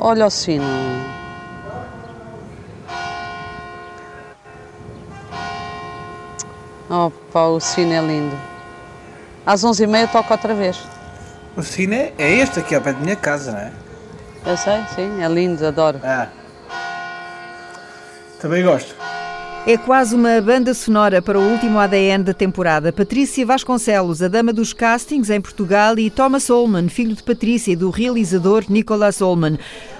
Olha o sino. Opa, o sino é lindo. Às 11h30 toca outra vez. O cine é este aqui ao pé da minha casa, não é? Eu sei, sim, é lindo, adoro. Ah. Também gosto. É quase uma banda sonora para o último ADN da temporada. Patrícia Vasconcelos, a dama dos castings em Portugal, e Thomas Ullman, filho de Patrícia e do realizador Nicholas Ullman.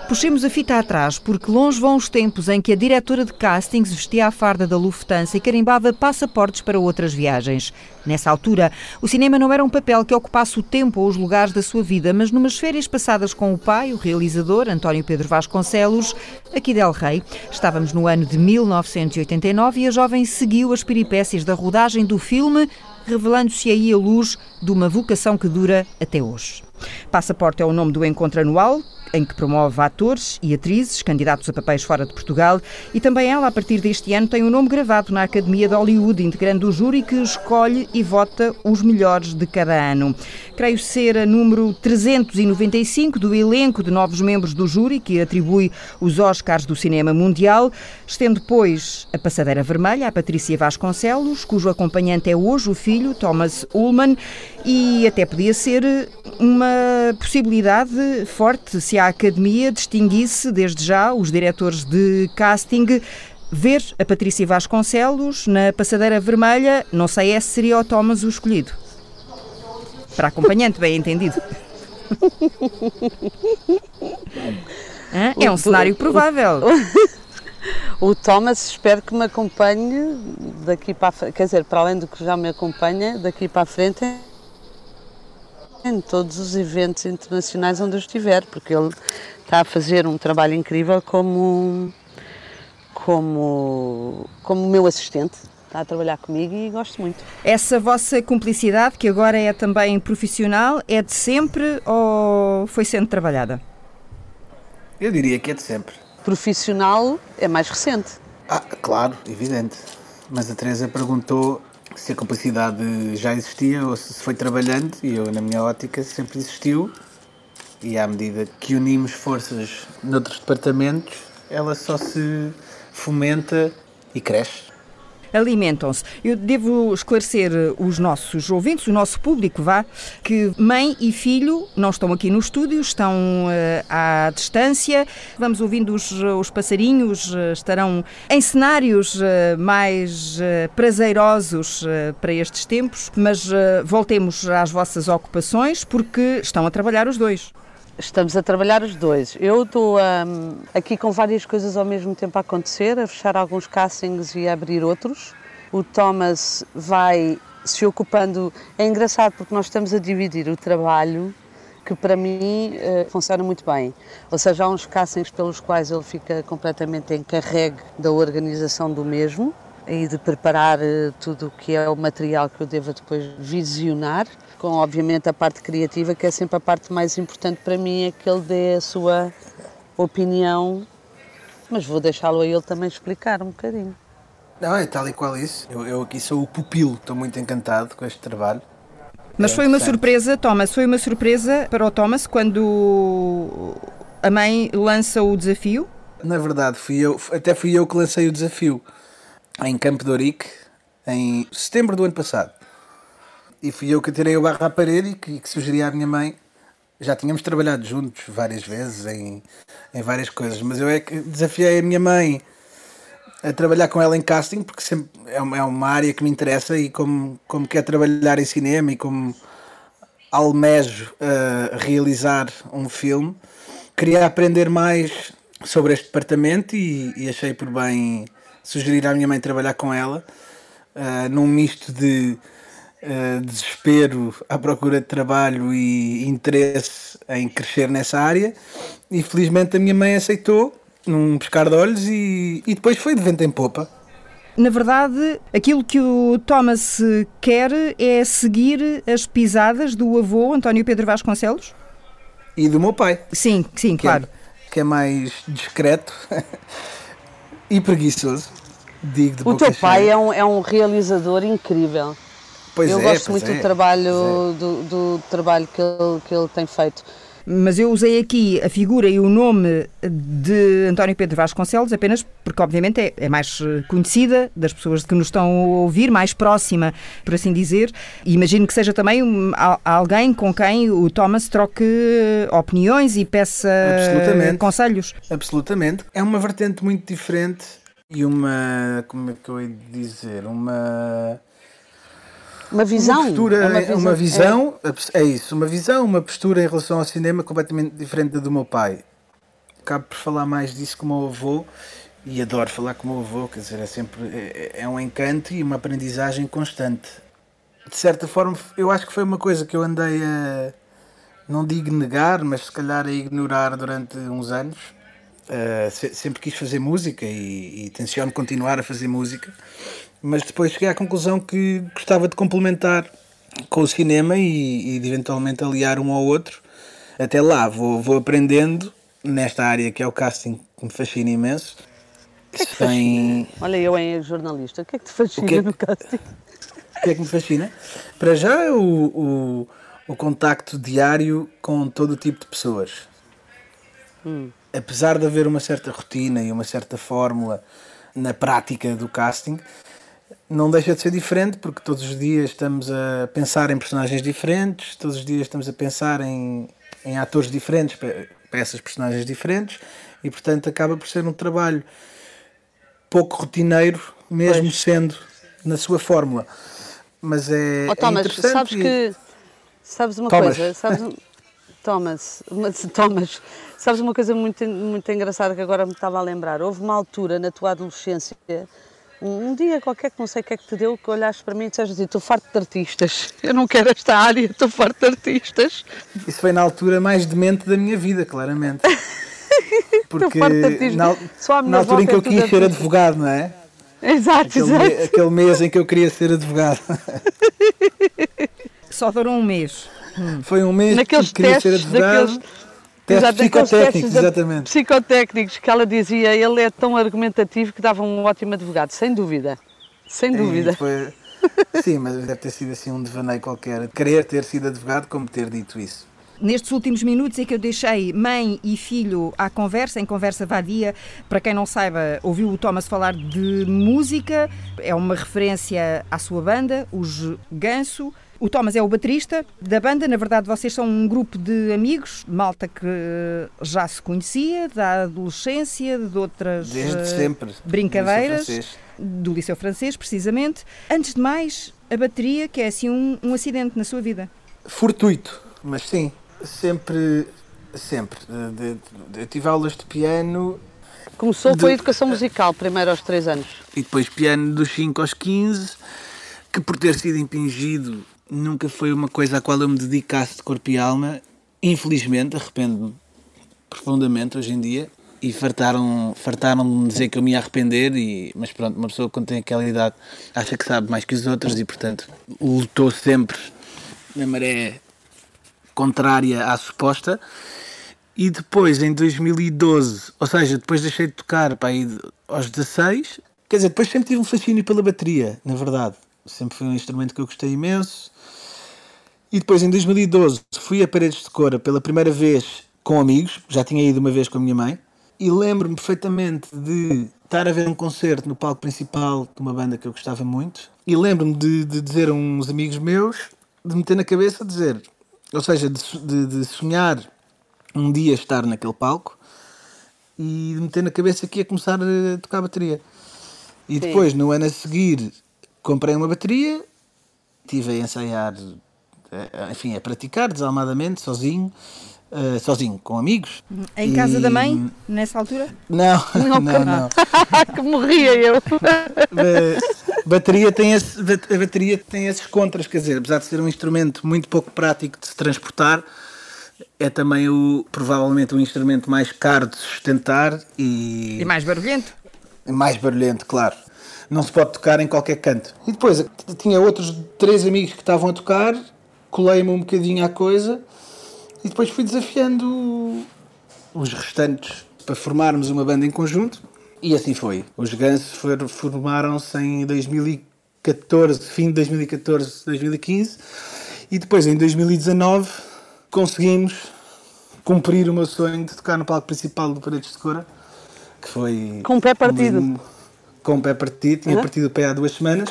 Puxemos a fita atrás, porque longe vão os tempos em que a diretora de castings vestia a farda da Lufthansa e carimbava passaportes para outras viagens. Nessa altura, o cinema não era um papel que ocupasse o tempo ou os lugares da sua vida, mas numas férias passadas com o pai, o realizador, António Pedro Vasconcelos, aqui del Rei, estávamos no ano de 1989 e a jovem seguiu as peripécias da rodagem do filme, revelando-se aí a luz de uma vocação que dura até hoje. Passaporte é o nome do encontro anual, em que promove atores e atrizes candidatos a papéis fora de Portugal e também ela, a partir deste ano, tem um nome gravado na Academia de Hollywood, integrando o júri que escolhe e vota os melhores de cada ano. Creio ser a número 395 do elenco de novos membros do júri que atribui os Oscars do cinema mundial, estendo depois a passadeira vermelha a Patrícia Vasconcelos, cujo acompanhante é hoje o filho, Thomas Ullman, e até podia ser uma possibilidade forte se a Academia distinguisse desde já os diretores de casting ver a Patrícia Vasconcelos na passadeira vermelha, não sei é se seria o Thomas o escolhido. Para acompanhante, bem entendido. é um cenário provável. O Thomas espero que me acompanhe daqui para a quer dizer, para além do que já me acompanha, daqui para a frente em todos os eventos internacionais onde eu estiver, porque ele está a fazer um trabalho incrível como como como meu assistente. Está a trabalhar comigo e gosto muito. Essa vossa cumplicidade, que agora é também profissional, é de sempre ou foi sendo trabalhada? Eu diria que é de sempre. Profissional é mais recente. Ah, claro, evidente. Mas a Teresa perguntou se a complicidade já existia ou se foi trabalhando e eu, na minha ótica, sempre existiu. E à medida que unimos forças noutros departamentos, ela só se fomenta e cresce alimentam-se. Eu devo esclarecer os nossos ouvintes, o nosso público, vá, que mãe e filho não estão aqui no estúdio, estão uh, à distância. Vamos ouvindo os, os passarinhos, uh, estarão em cenários uh, mais prazerosos para estes tempos, mas voltemos às vossas ocupações porque estão a trabalhar os dois. Estamos a trabalhar os dois. Eu estou um, aqui com várias coisas ao mesmo tempo a acontecer, a fechar alguns castings e a abrir outros. O Thomas vai se ocupando. É engraçado porque nós estamos a dividir o trabalho que para mim uh, funciona muito bem. Ou seja, há uns castings pelos quais ele fica completamente encarregue da organização do mesmo e de preparar uh, tudo o que é o material que eu devo depois visionar com obviamente a parte criativa, que é sempre a parte mais importante para mim, é que ele dê a sua opinião, mas vou deixá-lo a ele também explicar um bocadinho. Não, é tal e qual isso. Eu, eu aqui sou o pupilo, estou muito encantado com este trabalho. Mas é foi uma surpresa, Thomas, foi uma surpresa para o Thomas quando a mãe lança o desafio? Na verdade, fui eu, até fui eu que lancei o desafio em Campo de Ourique, em setembro do ano passado e fui eu que tirei o barro à parede e que, que sugeri à minha mãe. Já tínhamos trabalhado juntos várias vezes em, em várias coisas, mas eu é que desafiei a minha mãe a trabalhar com ela em casting, porque sempre é uma, é uma área que me interessa e como, como quer trabalhar em cinema e como almejo uh, realizar um filme, queria aprender mais sobre este departamento e, e, achei por bem sugerir à minha mãe trabalhar com ela uh, num misto de uh, desespero à procura de trabalho e interesse em crescer nessa área. E felizmente a minha mãe aceitou num pescar de olhos e, e depois foi de vento em popa. Na verdade, aquilo que o Thomas quer é seguir as pisadas do avô António Pedro Vasconcelos? E do meu pai. Sim, sim, que é claro. É, que é mais discreto e preguiçoso. Digo de o teu pai é um, é um realizador incrível. Pois eu é, gosto muito é, do trabalho, é. do, do, trabalho que ele, que ele tem feito. mas eu usei aqui a figura e o nome de António Pedro Vasconcelos apenas porque, obviamente, é, é mais eh, conhecida das pessoas que nos estão a ouvir, mais próxima, por assim dizer. E imagino que seja também um, alguém com quem o Thomas troque eh, opiniões e peça Absolutamente. conselhos. Absolutamente. É uma vertente muito diferente e uma. Como é que eu ia dizer? Uma uma visão. Uma postura, é uma visão, uma visão é. é. isso, uma visão, uma postura em relação ao cinema completamente diferente da do meu pai. Acabo por falar mais disso com o meu avô e adoro falar com o meu avô, quer dizer, é sempre é, é um encanto e uma aprendizagem constante. De certa forma, eu acho que foi uma coisa que eu andei a, não digo negar, mas se calhar a ignorar durante uns anos. Uh, sempre quis fazer música e, e tenciono continuar a fazer música mas depois cheguei à conclusão que gostava de complementar com o cinema e, e de eventualmente aliar um ao outro. Até lá vou, vou aprendendo nesta área que é o casting, que me fascina imenso. Que é que Sem... Olha, eu em jornalista, o que é que te fascina que é no casting? O que é que me fascina? Para já o, o, o contacto diário com todo o tipo de pessoas. Hum. Apesar de haver uma certa rotina e uma certa fórmula na prática do casting, não deixa de ser diferente porque todos os dias estamos a pensar em personagens diferentes, todos os dias estamos a pensar em, em atores diferentes para, essas personagens diferentes e portanto acaba por ser um trabalho pouco rotineiro, mesmo pois. sendo na sua fórmula. Mas é, oh, Thomas, é. Sabes que sabes uma Thomas. coisa, sabes, Thomas, Thomas, sabes uma coisa muito, muito engraçada que agora me estava a lembrar. Houve uma altura na tua adolescência um, dia qualquer que não sei o que é que te deu, que olhaste para mim e disseste assim, estou farto de artistas, eu não quero esta área, estou farto de artistas. Isso foi na altura mais demente da minha vida, claramente. Porque na, na altura em que eu quis ser advogado, não é? Exato, aquele, exato. Me, aquele mês em que eu queria ser advogado. Só durou um mês. Hum. Foi um mês Naqueles que queria testes, ser advogado. Daqueles Testes psicotécnicos, exatamente. Psicotécnicos, que ela dizia, ele é tão argumentativo que dava um ótimo advogado, sem dúvida. Sem dúvida. Foi... Sim, mas deve ter sido assim um devaneio qualquer. Querer ter sido advogado como ter dito isso. Nestes últimos minutos é que eu deixei mãe e filho à conversa, em conversa vadia. Para quem não saiba, ouviu o Thomas falar de música, é uma referência à sua banda, os Ganso. O Thomas é o baterista da banda. Na verdade, vocês são um grupo de amigos, malta que já se conhecia, da adolescência, de outras Desde sempre. brincadeiras. Do liceu, do liceu francês, precisamente. Antes de mais, a bateria, que é assim um, um acidente na sua vida. Fortuito, mas sim, sempre, sempre. Eu tive aulas de piano. Começou de... com a educação musical, primeiro aos 3 anos. E depois piano dos 5 aos 15, que por ter sido impingido nunca foi uma coisa à qual eu me dedicasse de corpo e alma. Infelizmente, arrependo-me profundamente hoje em dia. E fartaram, fartaram de me dizer que eu me ia arrepender, e, mas pronto, uma pessoa quando tem aquela idade acha que sabe mais que os outros e, portanto, lutou sempre na maré contrária à suposta. E depois, em 2012, ou seja, depois deixei de tocar para aí aos 16, quer dizer, depois sempre tive um fascínio pela bateria, na verdade. Sempre foi um instrumento que eu gostei imenso. E depois, em 2012, fui a Paredes de Cora pela primeira vez com amigos, já tinha ido uma vez com a minha mãe, e lembro-me perfeitamente de estar a ver um concerto no palco principal de uma banda que eu gostava muito, e lembro-me de, de dizer a uns amigos meus, de meter na cabeça, dizer, ou seja, de, de, sonhar um dia estar naquele palco e de meter na cabeça que ia começar a tocar bateria. E depois, no ano a seguir, comprei uma bateria, estive a ensaiar enfim, a praticar desalmadamente, sozinho, uh, sozinho, com amigos. Em e... casa da mãe, nessa altura? Não, não, não. não. que morria eu. bateria tem esse, a bateria tem esses contras, quer dizer, apesar de ser um instrumento muito pouco prático de se transportar, é também o, provavelmente o instrumento mais caro de sustentar e... E mais barulhento. Mais barulhento, claro. Não se pode tocar em qualquer canto. E depois, tinha outros três amigos que estavam a tocar colei-me um bocadinho à coisa e depois fui desafiando os restantes para formarmos uma banda em conjunto e assim foi. Os Gansos formaram-se em 2014, fim de 2014, 2015 e depois em 2019 conseguimos cumprir o meu sonho de tocar no palco principal do Paredes de Cora, que foi... Com o pé partido. Um, com o pé partido, tinha uhum. partido o pé há duas semanas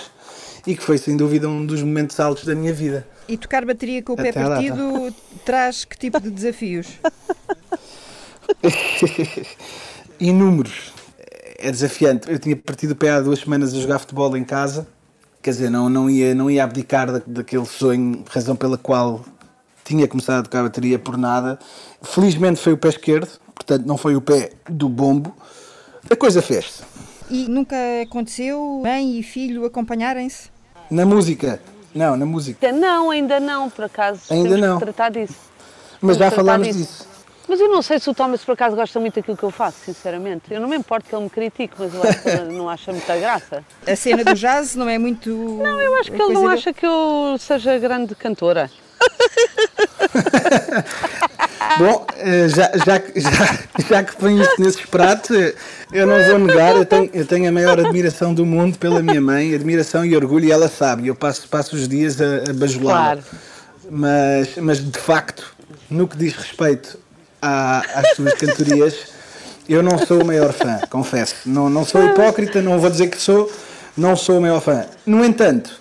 e que foi sem dúvida um dos momentos altos da minha vida. E tocar bateria com o pé partido traz que tipo de desafios? Inúmeros. É desafiante. Eu tinha partido o pé há duas semanas a jogar futebol em casa. Quer dizer, não, não, ia, não ia abdicar da, daquele sonho, razão pela qual tinha começado a tocar bateria por nada. Felizmente foi o pé esquerdo, portanto não foi o pé do bombo. A coisa fez-se. E nunca aconteceu mãe e filho acompanharem-se? Na música? Não, na música. Não, ainda não, por acaso. Ainda Temos não. Que tratar disso. Mas Temos já falámos disso. disso. Mas eu não sei se o Thomas por acaso gosta muito daquilo que eu faço, sinceramente. Eu não me importo que ele me critique, mas eu acho que ele não acha muita graça. A cena do jazz não é muito. Não, eu acho que ele não acha que eu seja grande cantora. Bom, eh, já, já, já, já que põe isto nesses pratos, eh, eu não vou negar, eu tenho, eu tenho a maior admiração do mundo pela minha mãe, admiração e orgulho, e ela sabe, eu passo, passo os dias a, a bajulá claro. mas, mas de facto, no que diz respeito à, às suas cantorias, eu não sou o maior fã, confesso. Não, não sou hipócrita, não vou dizer que sou, não sou o maior fã. No entanto,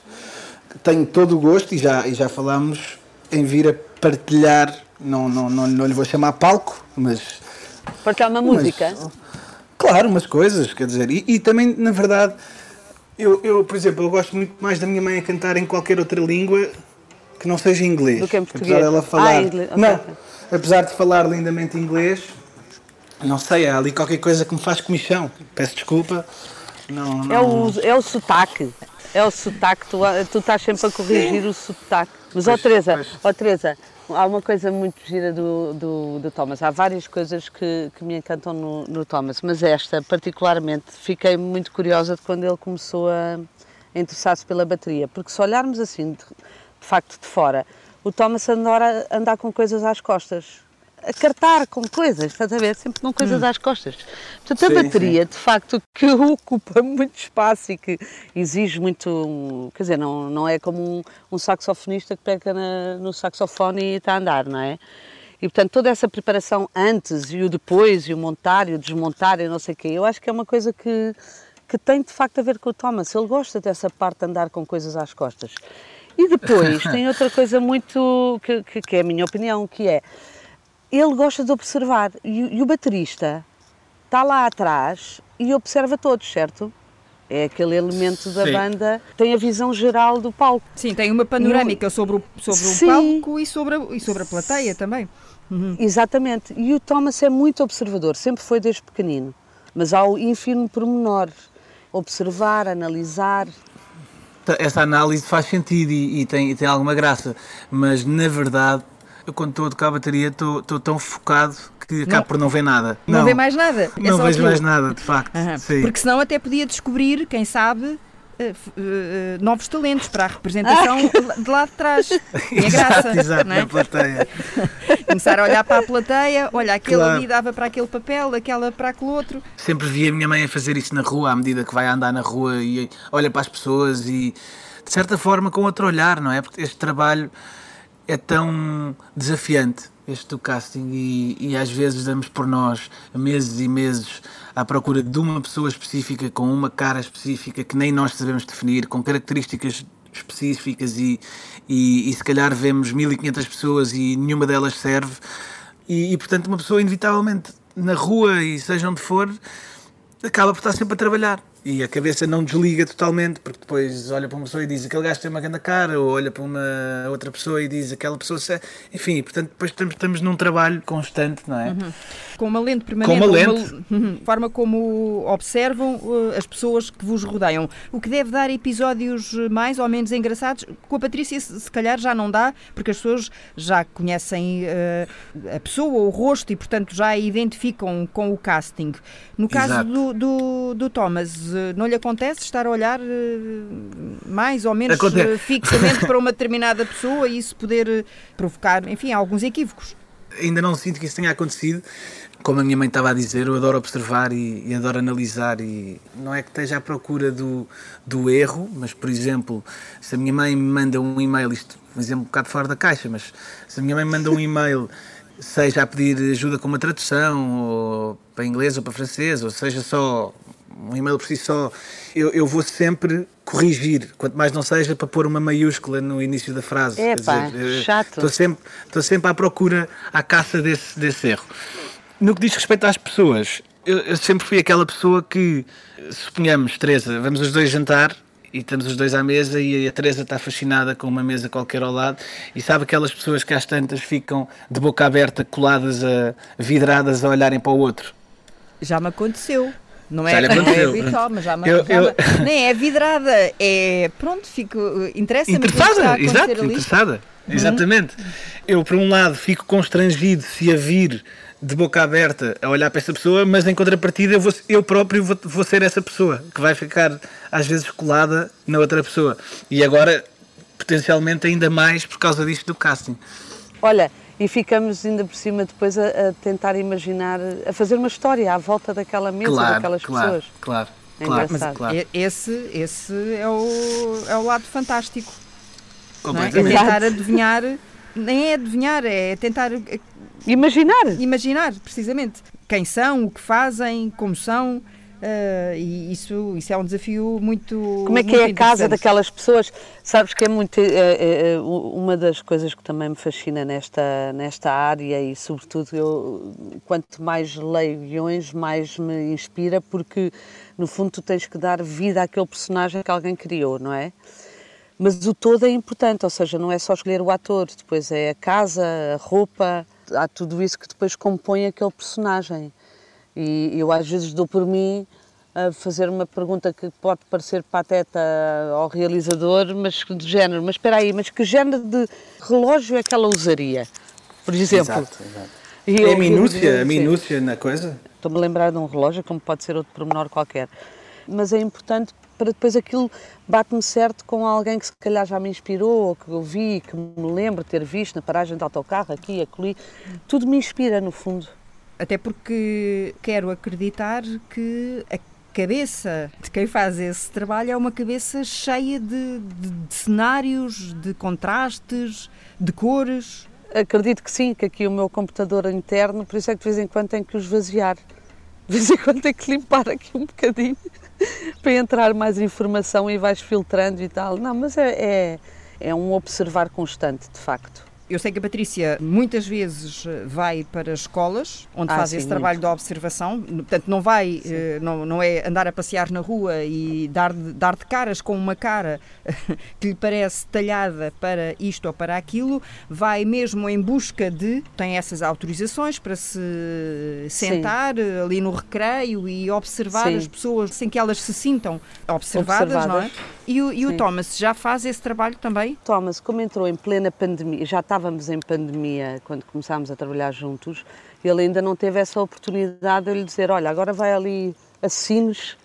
tenho todo o gosto, e já, e já falámos, em vir a partilhar não, não, não, não lhe vou chamar palco, mas. Partilhar uma música? claro, umas coisas, quer dizer. E, e também, na verdade, eu, eu, por exemplo, eu gosto muito mais da minha mãe a cantar em qualquer outra língua que não seja inglês. Do que em português. Apesar dela falar. Ah, inglês. Okay. Não, apesar de falar lindamente inglês, não sei, há ali qualquer coisa que me faz comichão. Peço desculpa. Não, não... É, o, é o sotaque. É o sotaque, tu, tu estás sempre a corrigir o sotaque. Mas, ó Teresa, ó Teresa, Há uma coisa muito gira do, do, do Thomas. Há várias coisas que, que me encantam no, no, Thomas, mas esta, particularmente, fiquei muito curiosa de quando ele começou a, interessar-se pela bateria. Porque se olharmos assim, de, de facto, de fora, o Thomas anda a andar com coisas às costas a cartar com coisas, estás a ver? Sempre com coisas hum. às costas. Portanto, a sim, bateria, sim. de facto, que ocupa muito espaço e que exige muito. Quer dizer, não, não é como um, um saxofonista que pega na, no saxofone e está a andar, não é? E portanto, toda essa preparação antes e o depois, e o montar e o desmontar e não sei o quê, eu acho que é uma coisa que, que tem de facto a ver com o Thomas. Ele gosta dessa parte de andar com coisas às costas. E depois tem outra coisa muito. que, que, que é a minha opinião, que é ele gosta de observar e, e o baterista está lá atrás e observa todos, certo? É aquele elemento da Sim. banda, tem a visão geral do palco. Sim, tem uma panorâmica sobre o, sobre o palco e sobre, a, e sobre a plateia também. Uhum. Exatamente. E o Thomas é muito observador, sempre foi desde pequenino, mas ao ínfimo pormenor. Observar, analisar. Essa análise faz sentido e, e tem, e tem alguma graça, mas na verdade eu quando estou a tocar a bateria estou, tão focado que acabo não, por não ver nada. Não, não vê mais nada. É não vejo mais nada, de facto. Porque senão até podia descobrir, quem sabe, Uh, uh, novos talentos para a representação de lá de trás. Tinha graça. exato, é? na plateia. Começar a olhar para a plateia, olha, aquele claro. ali dava para aquele papel, aquela para aquele outro. Sempre vi a minha mãe a fazer isso na rua, à medida que vai andar na rua e olha para as pessoas e, de certa forma, com outro olhar, não é? Porque este trabalho é tão desafiante este do casting e, e, às vezes damos por nós meses e meses à procura de uma pessoa específica com uma cara específica que nem nós sabemos definir, com características específicas e, e, e se calhar vemos 1500 pessoas e nenhuma delas serve. E, e portanto uma pessoa inevitavelmente na rua e seja onde for acaba por estar sempre a trabalhar e a cabeça não desliga totalmente, porque depois olha para uma pessoa e diz aquele gajo tem uma grande cara, ou olha para uma outra pessoa e diz aquela pessoa. Enfim, portanto, depois estamos, estamos num trabalho constante, não é? Uhum. Com uma lente permanente, com uma lente. Uma, uhum. forma como observam uh, as pessoas que vos rodeiam. O que deve dar episódios mais ou menos engraçados. Com a Patrícia, se calhar já não dá, porque as pessoas já conhecem uh, a pessoa, o rosto e, portanto, já a identificam com o casting. No caso do, do, do Thomas, não lhe acontece estar a olhar eh, mais ou menos acontece. Eh, fixamente para uma determinada pessoa e isso poder eh, provocar, enfim, alguns equívocos? Ainda não sinto que isso tenha acontecido. Como a minha mãe estava a dizer, eu adoro observar e, e adoro analisar e não é que esteja à procura do, do erro, mas, por exemplo, se a minha mãe me manda um e-mail, isto um exemplo um bocado fora da caixa, mas se a minha mãe me manda um e-mail seja a pedir ajuda com uma tradução, ou para inglês ou para francês, ou seja só um e-mail por si só, eu, eu vou sempre corrigir, quanto mais não seja para pôr uma maiúscula no início da frase. É pá, chato. Estou sempre, estou sempre à procura, à caça desse, desse erro. No que diz respeito às pessoas, eu, eu sempre fui aquela pessoa que, suponhamos, Teresa, vamos os dois jantar e estamos os dois à mesa e a Teresa está fascinada com uma mesa qualquer ao lado e sabe aquelas pessoas que às tantas ficam de boca aberta, coladas, a, vidradas a olharem para o outro. Já me aconteceu. Não é, não é habitual, mas já, eu, já eu... nem é vidrada, é pronto, fico interessa-me interessada, exato, ali. interessada, uhum. exatamente. Eu por um lado fico constrangido se a vir de boca aberta a olhar para essa pessoa, mas em contrapartida eu, vou, eu próprio vou, vou ser essa pessoa que vai ficar às vezes colada na outra pessoa. E agora, potencialmente, ainda mais por causa disto do casting. Olha, e ficamos ainda por cima depois a, a, tentar imaginar, a fazer uma história à volta daquela mesa, claro, daquelas claro, pessoas. Claro, é claro, mas claro. Esse, esse é, o, é o lado fantástico. É? é? tentar adivinhar, nem é adivinhar, é tentar Imaginar. Imaginar, precisamente. Quem são, o que fazem, como são. Uh, e isso, isso é um desafio muito. Como é que é a casa daquelas pessoas? Sabes que é muito. É, é, uma das coisas que também me fascina nesta, nesta área e, sobretudo, eu, quanto mais leio guiões, mais me inspira, porque, no fundo, tu tens que dar vida àquele personagem que alguém criou, não é? Mas o todo é importante, ou seja, não é só escolher o ator, depois é a casa, a roupa há tudo isso que depois compõe aquele personagem. E eu às vezes dou por mim a fazer uma pergunta que pode parecer pateta ao realizador, mas de género, mas espera aí, mas que género de relógio é que ela usaria? Por exemplo. Exato, exato. é a minúcia, a minúcia na coisa? Estou-me a lembrar de um relógio, como pode ser outro pormenor qualquer. Mas é importante para depois aquilo bate-me certo com alguém que se calhar já me inspirou, ou que eu vi, que me lembro de ter visto na paragem de autocarro, aqui, acolhi. Tudo me inspira, no fundo. Até porque quero acreditar que a cabeça de quem faz esse trabalho é uma cabeça cheia de, de, de cenários, de contrastes, de cores. Acredito que sim, que aqui o meu computador interno, por isso é que de vez em quando tenho que os esvaziar. De vez em quando tenho que limpar aqui um bocadinho para entrar mais informação e vais filtrando e tal. Não, mas é, é, é um observar constante, de facto. Eu sei que a Patrícia muitas vezes eh, vai para escolas onde ah, faz sim, esse trabalho de observação, portanto não vai, eh, não, não é andar a passear na rua e dar, dar de caras com uma cara que lhe parece talhada para isto ou para aquilo, vai mesmo em busca de, tem essas autorizações para se sentar sim. Eh, ali no recreio e observar sim. as pessoas sem que elas se sintam observadas, observadas. não é? E o, e o Thomas já faz esse trabalho também? Thomas, como entrou em plena pandemia, já estávamos em pandemia quando começámos a trabalhar juntos, ele ainda não teve essa oportunidade de lhe dizer: olha, agora vai ali a Sines,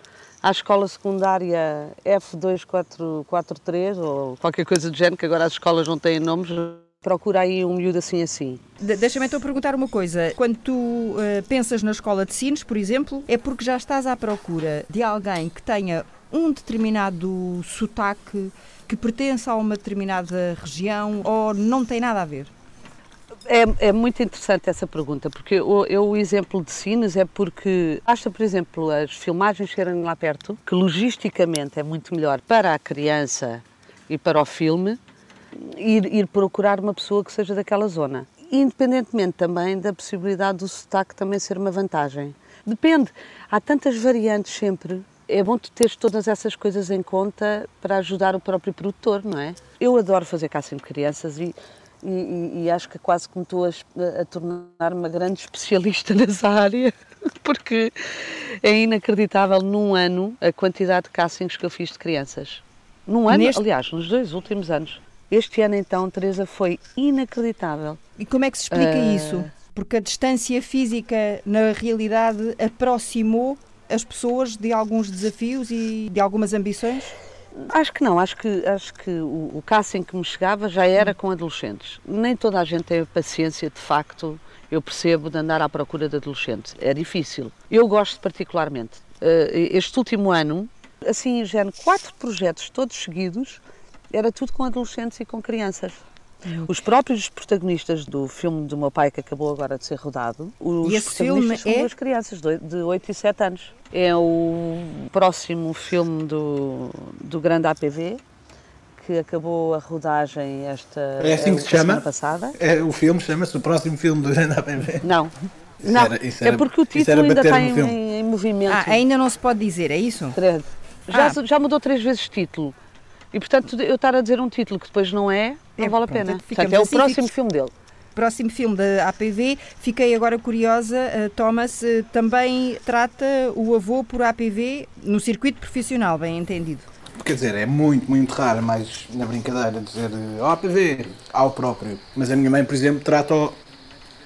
à escola secundária F2443 ou qualquer coisa do género, que agora as escolas não têm nomes. Procura aí um miúdo assim assim. Deixa-me então perguntar uma coisa. Quando tu uh, pensas na escola de Sines, por exemplo, é porque já estás à procura de alguém que tenha um determinado sotaque que pertence a uma determinada região ou não tem nada a ver? É, é, muito interessante essa pergunta, porque eu, eu, o exemplo de Sines é porque basta, por exemplo, as filmagens serem lá perto, que logisticamente é muito melhor para a criança e para o filme, ir, ir procurar uma pessoa que seja daquela zona. Independentemente também da possibilidade do sotaque também ser uma vantagem. Depende, há tantas variantes sempre é bom tu teres todas essas coisas em conta para ajudar o próprio produtor, não é? Eu adoro fazer casting de crianças e, e, e, acho que quase que me estou a, a tornar uma grande especialista nessa área, porque é inacreditável num ano a quantidade de castings que eu fiz de crianças. Num ano, Neste... aliás, nos dois últimos anos. Este ano, então, Teresa, foi inacreditável. E como é que se explica uh... isso? Porque a distância física, na realidade, aproximou as pessoas de alguns desafios e de algumas ambições? Acho que não, acho que, acho que o, o casting que me chegava já era com adolescentes. Nem toda a gente tem paciência, de facto, eu percebo, de andar à procura de adolescentes. É difícil. Eu gosto particularmente. Eh, este último ano, assim, já quatro projetos todos seguidos, era tudo com adolescentes e com crianças. Os próprios protagonistas do filme do meu pai, que acabou agora de ser rodado, os E esse filme protagonistas são é? duas crianças de oito- de 8 e 7 anos. É o próximo filme do, do grande APV, que acabou a rodagem esta É assim que se chama? semana passada. É, o filme chama-se o próximo filme do Grande APV. Não. Isso Não, era- isso é porque o título ainda está no em, em- em movimento. Ah, ainda não se pode dizer, é isso? Já, Ah. já mudou três vezes título. E portanto, eu estar a dizer um título que depois não é, não É, vale a pronto, pena. Portanto, é o assim, próximo filme dele. Próximo filme da APV. Fiquei agora curiosa, eh, Thomas, eh, também trata o avô por APV no circuito profissional, bem entendido. Quer dizer, é muito, muito raro, mais na brincadeira, dizer ó APV ao próprio. Mas a minha mãe, por exemplo, trata-o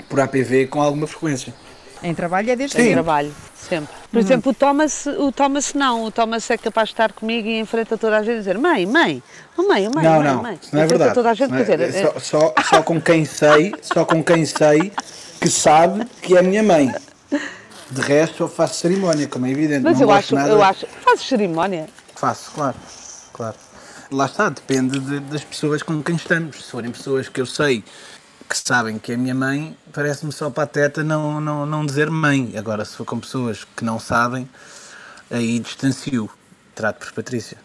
por APV com alguma frequência. Em trabalho é desde Em sempre. trabalho, sempre. Uhum. Por exemplo, o Thomas, o Thomas não. O Thomas é capaz de estar comigo e enfrenta toda a gente e dizer mãe, mãe, oh, mãe, oh, mãe, não, mãe, não, mãe. não é Enfrenta verdade. toda a gente, não é- dizer, é só, só, só com quem sei, só com quem sei que sabe que é a minha mãe. De resto, eu faço cerimónia, como é evidente. mas não eu acho, nada. eu acho, fazes cerimónia. Faço, claro, claro. Lá está, depende de- das pessoas com quem estamos. Se forem pessoas que eu sei que sabem que é a minha mãe, parece-me só pateta não, não, não dizer mãe. Agora, se for com pessoas que não sabem, aí distancio. Trato por Patrícia.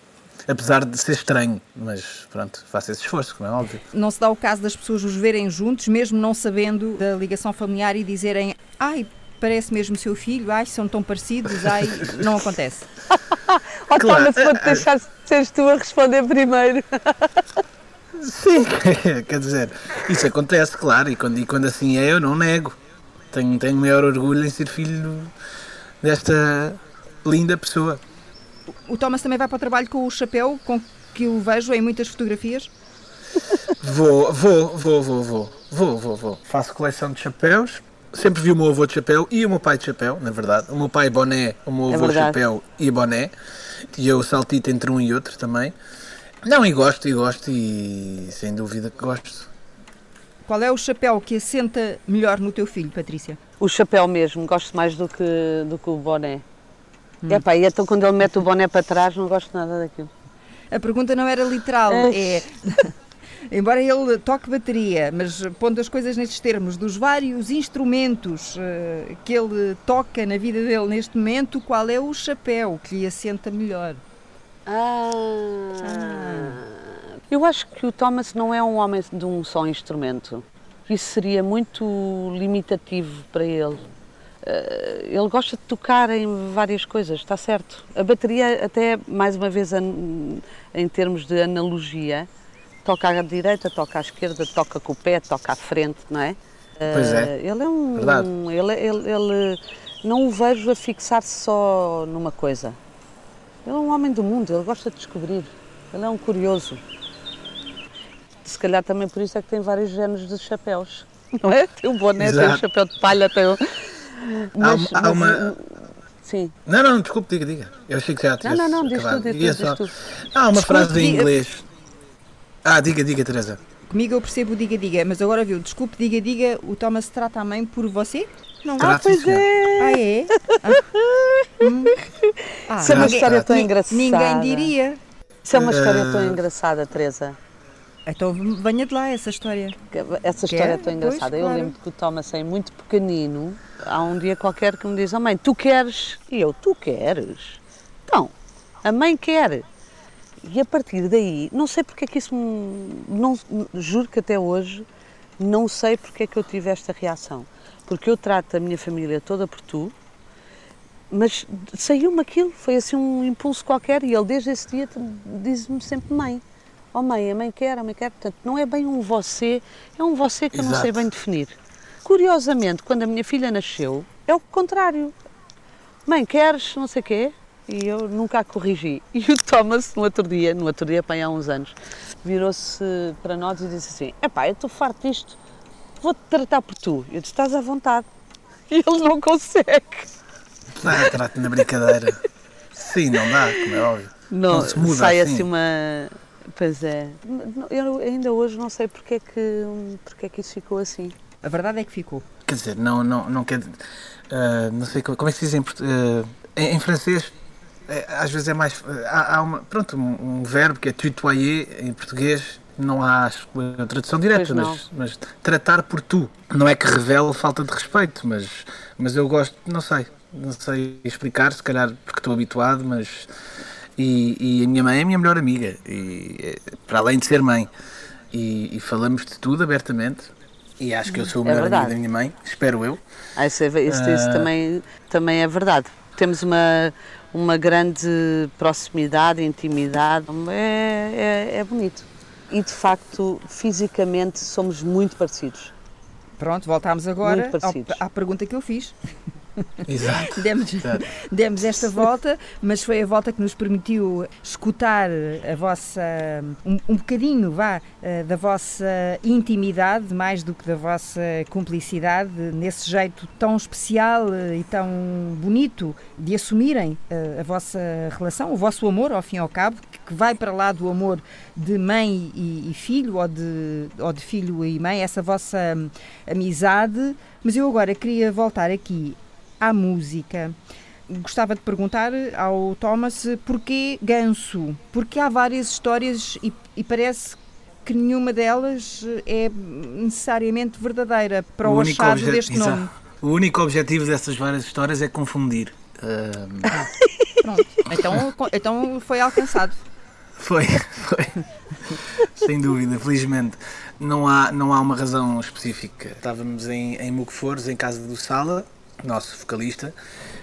Apesar de ser estranho, mas pronto, faço esse esforço, como é óbvio. Não se dá o caso das pessoas os verem juntos, mesmo não sabendo da ligação familiar e dizerem ai, parece mesmo seu filho, ai, são tão parecidos, ai, não acontece. Ó Claro. Thomas, vou-te deixar seres tu a responder primeiro. Sim, quer dizer, isso acontece, claro, e quando, e quando assim é, eu não nego. Tenho, tenho maior orgulho em ser filho desta linda pessoa. O Thomas também vai para o trabalho com o chapéu, com que o vejo em muitas fotografias. Vou, vou, vou, vou, vou, vou, vou, vou. Faço coleção de chapéus. Sempre vi o meu avô de chapéu e o meu pai de chapéu, na verdade. O meu pai boné, o meu É avô verdade. chapéu e boné. E eu saltito entre um e outro também. Não, e gosto, e gosto, e sem dúvida que gosto. Qual é o chapéu que assenta melhor no teu filho, Patrícia? O chapéu mesmo, gosto mais do que, do que o boné. Epá, e então quando ele mete o boné para trás, não gosto nada daquilo. A pergunta não era literal, é. Embora ele toque bateria, mas pondo as coisas nestes termos, dos vários instrumentos eh, que ele toca na vida dele neste momento, qual é o chapéu que lhe assenta melhor? Ah. Eu acho que o Thomas não é um homem de um só instrumento. Isso seria muito limitativo para ele. Eh, Ele gosta de tocar em várias coisas, está certo. A bateria, até mais uma vez, an- em termos de analogia, toca à direita, toca à esquerda, toca com o pé, toca à frente, não é? Pois é. Eh, Ele é um. Verdade. Ele, ele, ele- não o vejo a fixar-se só numa coisa. Ele é um homem do mundo, ele gosta de descobrir. Ele é um curioso. Se calhar também por isso é que tem vários géneros de chapéus. Não é? Tem o boné, tem o Exato. chapéu de palha, tem o. Mas- há mas- uma- Sim. Não, não, desculpe, diga, diga. Eu achei que já tivesse não, não, tu, diz Ia tu, diz só- tu. Há uma Desculpe, frase em inglês. Ah, diga, diga, Teresa. Comigo eu percebo o diga-diga, mas agora viu, desculpe, diga-diga, o Thomas trata a mãe por você? Não. Ah, Trata, pois é! Ah, é? Ah, hum. Ah, Isso é uma história tão engraçada. Ninguém diria. Isso é uma história tão Ah. engraçada, Teresa. Então venha de lá essa história. Essa história é tão Pois, engraçada. Eu claro. lembro que o Thomas é muito pequenino. Há um dia qualquer que me diz: Oh mãe, tu queres? E eu: Tu queres? Então, a mãe quer. E a partir daí, não sei porque é que isso me. Não, juro que até hoje não sei porque é que eu tive esta reação. Porque eu trato a minha família toda por tu, mas saiu-me aquilo, foi assim um impulso qualquer e ele desde esse dia diz-me sempre mãe. Oh mãe, a mãe quer, a mãe quer. Portanto, não é bem um você, é um você que eu não sei Exato. bem definir. Curiosamente, quando a minha filha nasceu, é o contrário. Mãe, queres não sei o quê? E eu nunca a corrigi. E o Thomas, no outro dia, no outro dia, bem há uns anos, virou-se para nós e disse assim: Epá, eu estou farto disto, vou-te tratar por tu. Eu disse: Estás à vontade. E ele não consegue. Ah, trate na brincadeira. Sim, não dá, como é óbvio. Não, se muda sai assim. assim uma. Pois é. Eu ainda hoje não sei porque é que, porque é que isso ficou assim. A verdade é que ficou. Quer dizer, não, não, não quer. ah, não sei como, é que se diz em, ah, em, em francês. É, às vezes é mais. Há, há uma, pronto, um, um verbo que é tutoyer em português. não há tradução direta, mas, mas, tratar por tu. Não é que revele falta de respeito, mas, mas eu gosto, não sei, não sei explicar, se calhar porque estou habituado, mas. E, e a minha mãe é a minha melhor amiga, e, para além de ser mãe. E, e falamos de tudo abertamente. E acho que eu sou o é melhor é amigo da minha mãe, espero eu. Ah, isso, é, isso, isso uh... também, também é verdade. Temos uma, uma grande proximidade, intimidade, é, é, é bonito. E de facto, fisicamente, somos muito parecidos. Pronto, voltámos agora à pergunta que eu fiz. Exato. Demos, Exato. demos esta volta, mas foi a volta que nos permitiu escutar a vossa um, um bocadinho vá eh, da vossa intimidade, mais do que da vossa cumplicidade, nesse jeito tão especial eh, e tão bonito de assumirem eh, a vossa relação, o vosso amor, ao fim e ao cabo, que vai para lá do amor de mãe e, e filho, ou de, ou de filho e mãe, essa vossa hum, amizade. Mas eu agora queria voltar aqui à música. Gostava de perguntar ao Thomas porquê Ganso? Porque há várias histórias e, e parece que nenhuma delas é necessariamente verdadeira para o, o achado deste exato. nome. O único objetivo dessas várias histórias é confundir. Um... Pronto, então, então foi alcançado. Foi, foi. Sem dúvida, felizmente. Não há, não há uma razão específica. Estávamos em, em em casa do Sala, nosso vocalista,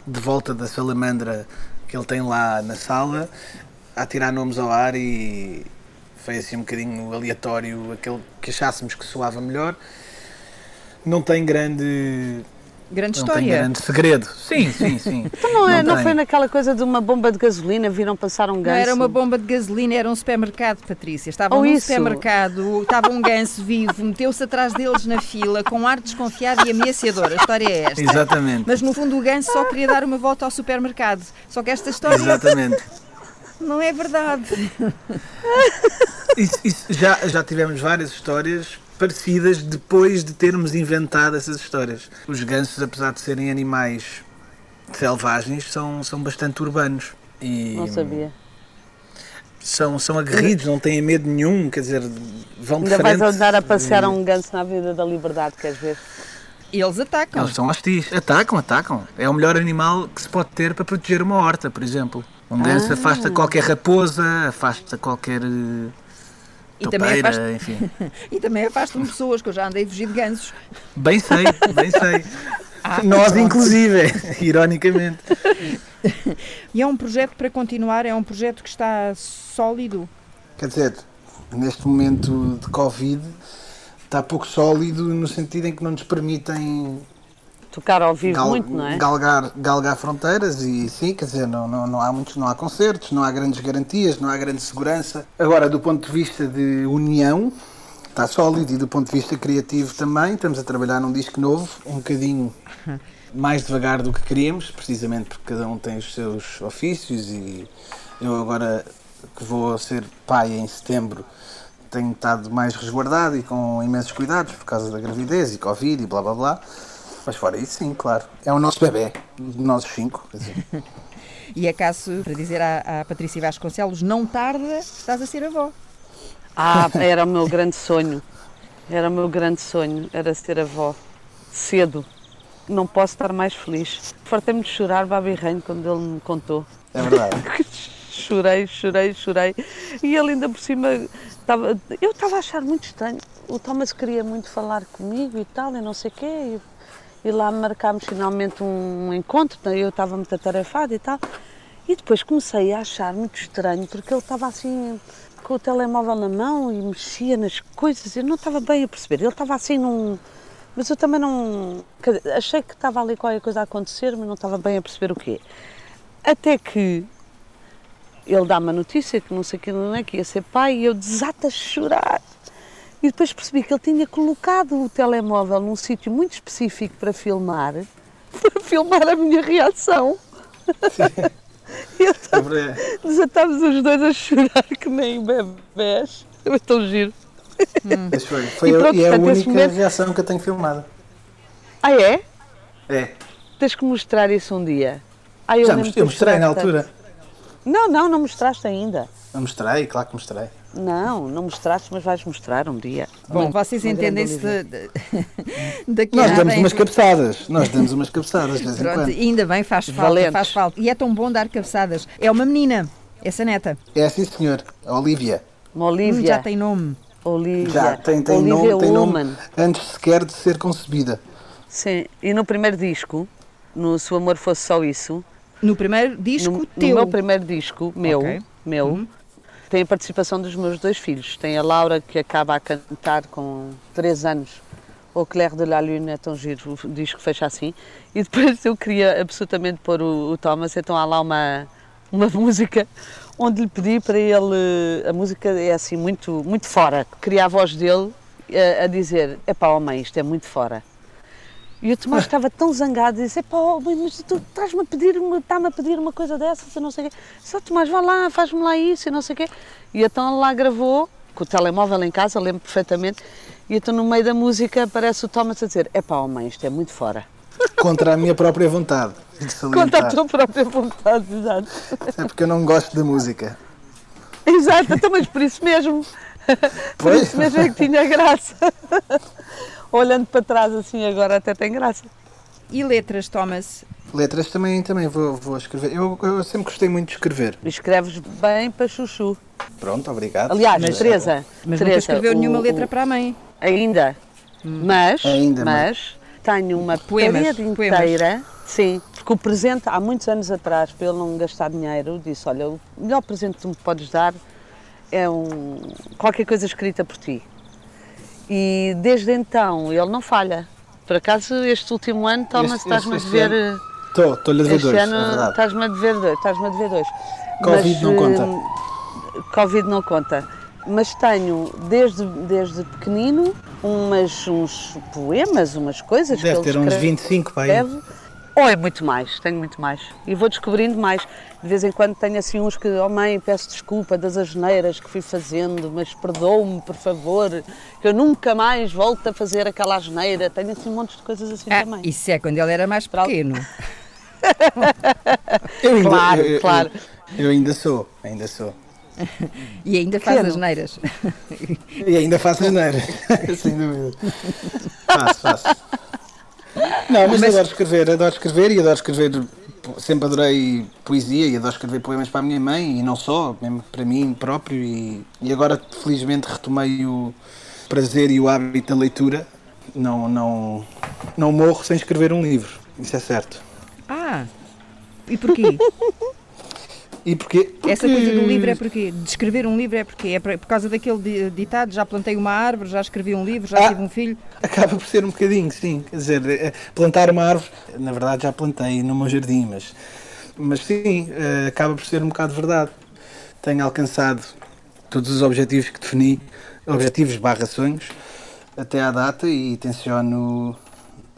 de volta da salamandra que ele tem lá na sala, a tirar nomes ao ar e foi assim um bocadinho aleatório aquele que achássemos que soava melhor. Não tem grande Grande não história. Tem grande segredo. Sim, sim, sim. Então não, é, não, não foi naquela coisa de uma bomba de gasolina, viram passar um ganso? Não era uma bomba de gasolina, era um supermercado, Patrícia. Estava oh, num isso. supermercado, estava um ganso vivo, meteu-se atrás deles na fila, com ar desconfiado e ameaçador. A história é esta. Exatamente. Mas no fundo o ganso só queria dar uma volta ao supermercado. Só que esta história. Exatamente. Não é verdade. Isso, isso, já, já tivemos várias histórias parecidas depois de termos inventado essas histórias. Os gansos, apesar de serem animais selvagens, são, são bastante urbanos. E não sabia. São, são aguerridos, não têm medo nenhum, quer dizer, vão de Ainda frente. vais andar a passear um ganso na vida da liberdade, queres ver? Eles atacam. Eles são hostis. Atacam, atacam. É o melhor animal que se pode ter para proteger uma horta, por exemplo. Um ganso ah. afasta qualquer raposa, afasta qualquer eh, e também, afasta, enfim. e também afastam pessoas, que eu já andei a fugir de gansos. Bem sei, bem sei. Ah, Nós, pronto. inclusive, ironicamente. E é um projeto para continuar? É um projeto que está sólido? Quer dizer, neste momento de Covid, está pouco sólido no sentido em que não nos permitem tocar ao vivo Gal, muito, não é? Galgar, galgar fronteiras e sim, quer dizer, não, não, não há muitos, não há concertos, não há grandes garantias, não há grande segurança. Agora, do ponto de vista de união, está sólido e do ponto de vista criativo também, estamos a trabalhar num disco novo, um bocadinho mais devagar do que queríamos, precisamente porque cada um tem os seus ofícios e eu agora que vou ser pai em setembro tenho estado mais resguardado e com imensos cuidados por causa da gravidez e Covid e blá blá blá. Mas fora isso, sim, claro. É o nosso bebê, nós cinco. e acaso, para dizer à, à Patrícia Vasconcelos, não tarda, estás a ser avó. Ah, era o meu grande sonho. Era o meu grande sonho, era ser avó. Cedo. Não posso estar mais feliz. Fartei-me de chorar, Babi Reino, quando ele me contou. É verdade. chorei, chorei, chorei. E ele ainda por cima estava. Eu estava a achar muito estranho. O Thomas queria muito falar comigo e tal, e não sei o quê e lá marcámos finalmente um encontro, né? eu estava muito atarefada e tal. E depois comecei a achar muito estranho, porque ele estava assim com o telemóvel na mão e mexia nas coisas, eu não estava bem a perceber. Ele estava assim num. Mas eu também não. Achei que estava ali qualquer coisa a acontecer, mas não estava bem a perceber o quê. Até que ele dá-me a notícia que não sei que não é, que ia ser pai, e eu desato a chorar. E depois percebi que ele tinha colocado o telemóvel num sítio muito específico para filmar, para filmar a minha reação. e então, desatámos os dois a chorar que nem bebés. É tão giro. Hum. foi, foi e, pronto, e é a única momento... reação que eu tenho filmada. Ah, é? É. Tens que mostrar isso um dia. Ah, eu Já mostrei, eu mostrei na altura. Não, não, não mostraste ainda. Não mostrei, claro que mostrei. Não, não mostraste, mas vais mostrar um dia. Bom, Uma- vocês entendem-se daqui Nós damos nada em- umas cabeçadas. Nós damos umas cabeçadas de vez em Pronto, quando. ainda bem, faz falta, Valentes. faz falta. E é tão bom dar cabeçadas. É uma menina, essa neta. É sim, senhor. A Olivia. Uma Hum, Olivia. já tem nome. Olivia. Já tem, tem Olivia nome, tem nome antes sequer de ser concebida. Sim, e no primeiro disco, no Se o Amor Fosse Só Isso, No primeiro disco no, no teu. meu primeiro disco, meu, Ok. meu Uhum. Tem a participação dos meus dois filhos. Tem a Laura, que acaba a cantar com 3 anos. O Claire de la Lune é tão giro, o disco fecha assim. E depois eu queria absolutamente pôr o, o Thomas, então há lá uma, uma música onde lhe pedi para ele. A música é assim muito, muito fora. Queria a voz dele eh, a, dizer: é pá, mãe, isto é muito fora. E o Tomás estava tão zangado, disse: Epá, oh, mas tu estás-me a pedir, uma- está-me a pedir uma coisa dessas, eu não sei o quê. Só Tomás, vá lá, faz-me lá isso, e não sei o quê. E então ele lá gravou, com o telemóvel em casa, lembro perfeitamente. E então no meio da música aparece o Thomas a dizer: Epá, oh mãe, isto é muito fora. Contra a minha própria vontade. de Conta a tua própria vontade, exato. É porque eu não gosto da música. Exato, então, mas por isso mesmo. Por Pois. isso mesmo é que tinha graça. Olhando para trás assim agora até tem graça. E letras, Thomas? Letras também, também vou, vou escrever. Eu, eu sempre gostei muito de escrever. Escreves bem para chuchu. Pronto, obrigado. Aliás, Mas- Teresa, Mas Teresa, nunca escreveu o- nenhuma letra o- para a mãe. Ainda. Mas, Ainda, mas tenho uma Poemas, parede poemas. inteira. Sim, porque o presente, há muitos anos atrás, para ele não gastar dinheiro, disse: Olha, o melhor presente que tu me podes dar é um, qualquer coisa escrita por ti. E desde então ele não falha. Por acaso, este último ano, Thomas, Este- estás-me a este dever. Estou, estou-lhe a dever Este dois, é ano estás-me a dever dois. Estás-me a dever dois. Covid não conta. hum, Covid não conta. Mas tenho, desde, desde pequenino, umas, uns poemas, umas coisas Deve que ele ter uns escreve- 25 para aí. escreve. Ou é muito mais, tenho muito mais. E vou descobrindo mais. De vez em quando tenho assim uns que, oh mãe, peço desculpa das asneiras que fui fazendo, mas perdoe-me, por favor, que eu nunca mais volto a fazer aquela asneira. Tenho assim um monte de coisas assim Ah, também. isso é quando ele era mais pequeno. Eu ainda- Claro, eu- eu- claro. Eu ainda sou, ainda sou. E ainda faz as neiras. E ainda faço asneiras, sem dúvida. Faço, faço. Não, mas, adoro escrever, adoro escrever e adoro escrever. Sempre adorei poesia e adoro escrever poemas para a minha mãe e não só, mesmo para mim próprio. E, e agora, felizmente, retomei o prazer e o hábito da leitura. Não, não, não morro sem escrever um livro, isso é certo. Ah, e porquê? E porquê? Essa Porque- coisa do livro é porquê? De escrever um livro é porquê? É por causa daquele di- ditado, já plantei uma árvore, já escrevi um livro, já Ah. tive um filho. Acaba por ser um bocadinho, sim. Quer dizer, eh, plantar uma árvore, na verdade já plantei no meu jardim, mas, mas sim, eh, acaba por ser um bocado verdade. Tenho alcançado todos os objetivos que defini, objetivos barra sonhos, até à data e tenciono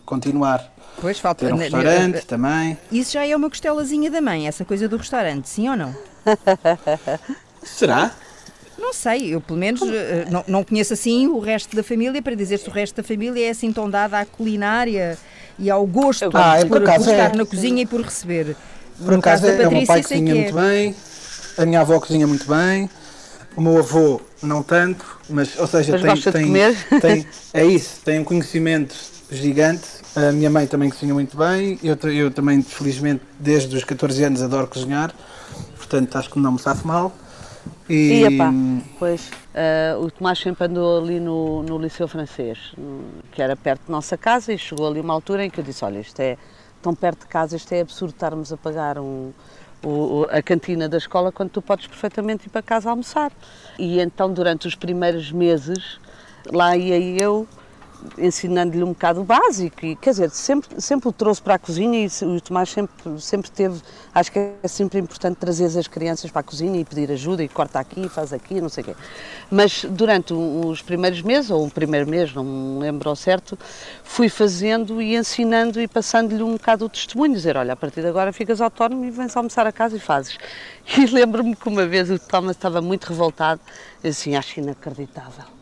continuar. Pois falta. Ter um restaurante também. Isso já é uma costelazinha da mãe, essa coisa do restaurante, sim ou não? Será? Não sei, eu pelo menos eh, não, não conheço assim o resto da família para dizer se o resto da família é assim tão dada à culinária e ao gosto Ah, é, por, por acaso por estar é. na cozinha e por receber. Por acaso da é, o meu pai cozinha é. muito bem, a minha avó cozinha muito bem, o meu avô não tanto, mas ou seja, Mas tem, gosta de tem, comer? tem- é isso, tem um conhecimento gigante. A minha mãe também cozinha muito bem, eu, eu também, felizmente, desde os 14 anos adoro cozinhar, portanto acho que não me safo mal. E, E, epá, pois, eh, o Tomás sempre andou ali no, no Liceu Francês, que era perto de nossa casa, e chegou ali uma altura em que eu disse, olha, isto é tão perto de casa, isto é absurdo estarmos a pagar um- o- a cantina da escola quando tu podes perfeitamente ir para casa almoçar. E então, durante os primeiros meses, lá ia eu ensinando-lhe um bocado o básico e quer dizer, sempre, sempre o trouxe para a cozinha e o Tomás sempre, sempre teve, acho que é sempre importante trazer as crianças para a cozinha e pedir ajuda e corta aqui, faz aqui, não sei o quê. Mas durante os primeiros meses, ou o primeiro mês, não me lembro ao certo, fui fazendo e ensinando e passando-lhe um bocado o testemunho, dizer, olha, a partir de agora ficas autónomo e vens almoçar a casa e fazes. E lembro-me que uma vez o Thomas estava muito revoltado, assim, acho inacreditável.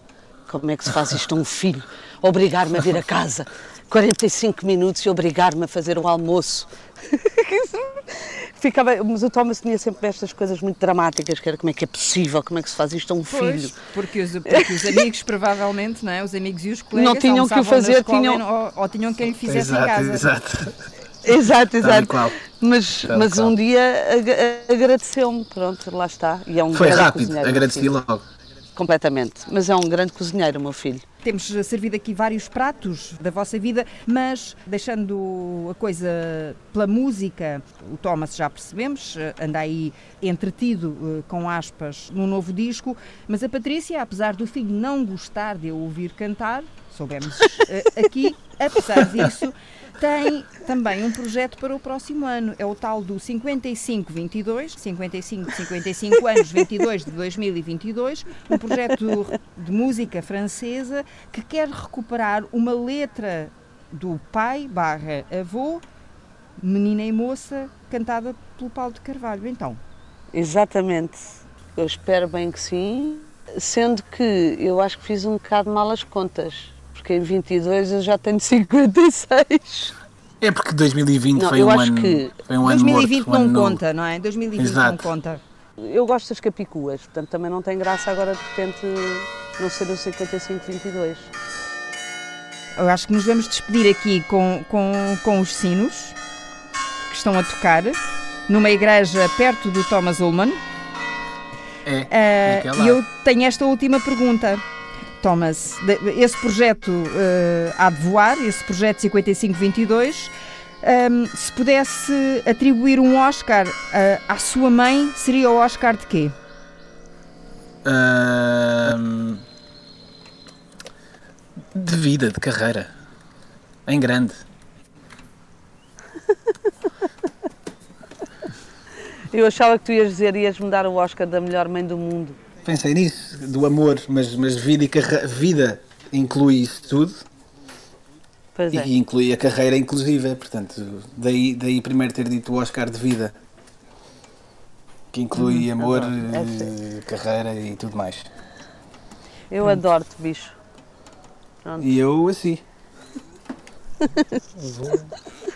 Como é que se faz isto a um filho? Obrigar-me a vir a casa 45 minutos e obrigar-me a fazer o almoço. ficava, mas o Thomas tinha sempre estas coisas muito dramáticas, que era como é que é possível, como é que se faz isto a um Pois, filho. porque os, porque os amigos, provavelmente, não é? Os amigos e os colegas Não tinham que o fazer, tinham- Ou, ou tinham quem lhe fizesse em Exato, casa. exato. Exato, exato. Mas, mas um dia ag- agradeceu-me, pronto, lá está. E é um Foi rápido, agradeci logo. Completamente. Mas é um grande cozinheiro, o meu filho. Temos servido aqui vários pratos da vossa vida, mas deixando a coisa pela música, o Thomas já percebemos, anda aí entretido, eh, com aspas, num novo disco, mas a Patrícia, apesar do filho não gostar de eu ouvir cantar, soubemos eh, aqui, apesar disso, tem também um projeto para o próximo ano. É o tal do 55-22, 55 de 55 anos, 22 de 2022, um projeto de música francesa que quer recuperar uma letra do pai barra avô, menina e moça, cantada pelo Paulo de Carvalho. Então, Exatamente. Eu espero bem que sim. Sendo que eu acho que fiz um bocado mal as contas. Porque em 22 eu já tenho 56. É porque 2020 Não, foi eu um acho ano. que Foi um ano 2020 morto, um ano não conta, não é? 2020 não Exato. conta. Eu gosto das capicuas, portanto também não tem graça agora de repente não ser o 55-22. Eu acho que nos vamos despedir aqui com, com, com os sinos que estão a tocar numa igreja perto do Thomas Ullman. É, aquela. E eu tenho esta última pergunta. Thomas, esse projeto eh, há de voar, esse projeto 5522, ehm, se pudesse atribuir um Oscar eh, à sua mãe, seria o Oscar de quê? De vida, de carreira. Em grande. Eu achava que tu ias dizer ias-me dar o Oscar da melhor mãe do mundo. Pensei nisso, do amor, mas, mas vida e carre... vida inclui isso tudo Pois é. e inclui a carreira inclusiva, portanto, daí, daí primeiro ter dito o Oscar de vida. Que inclui amor, adoro. É eh, carreira e tudo mais. Eu adoro-te, bicho. Pronto. E eu assim.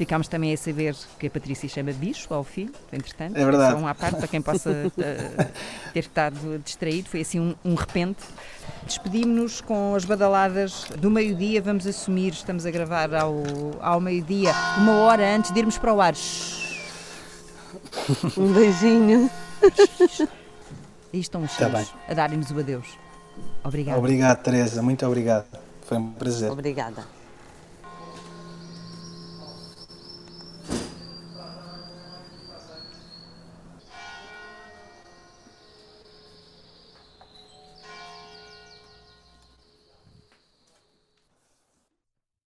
Ficámos também a saber que a Patrícia chama bicho ao filho, entretanto. É verdade. Só um à parte para quem possa eh, ter estado distraído. Foi assim um, um repente. Despedimos-nos com as badaladas do meio-dia. Vamos assumir, estamos a gravar ao, ao meio-dia, uma hora antes de irmos para o ar. Shhh. Um beijinho. Aí estão os Tá bem. a darem-nos o adeus. Obrigada. Obrigado, Teresa, muito obrigado. Foi um prazer. Obrigada.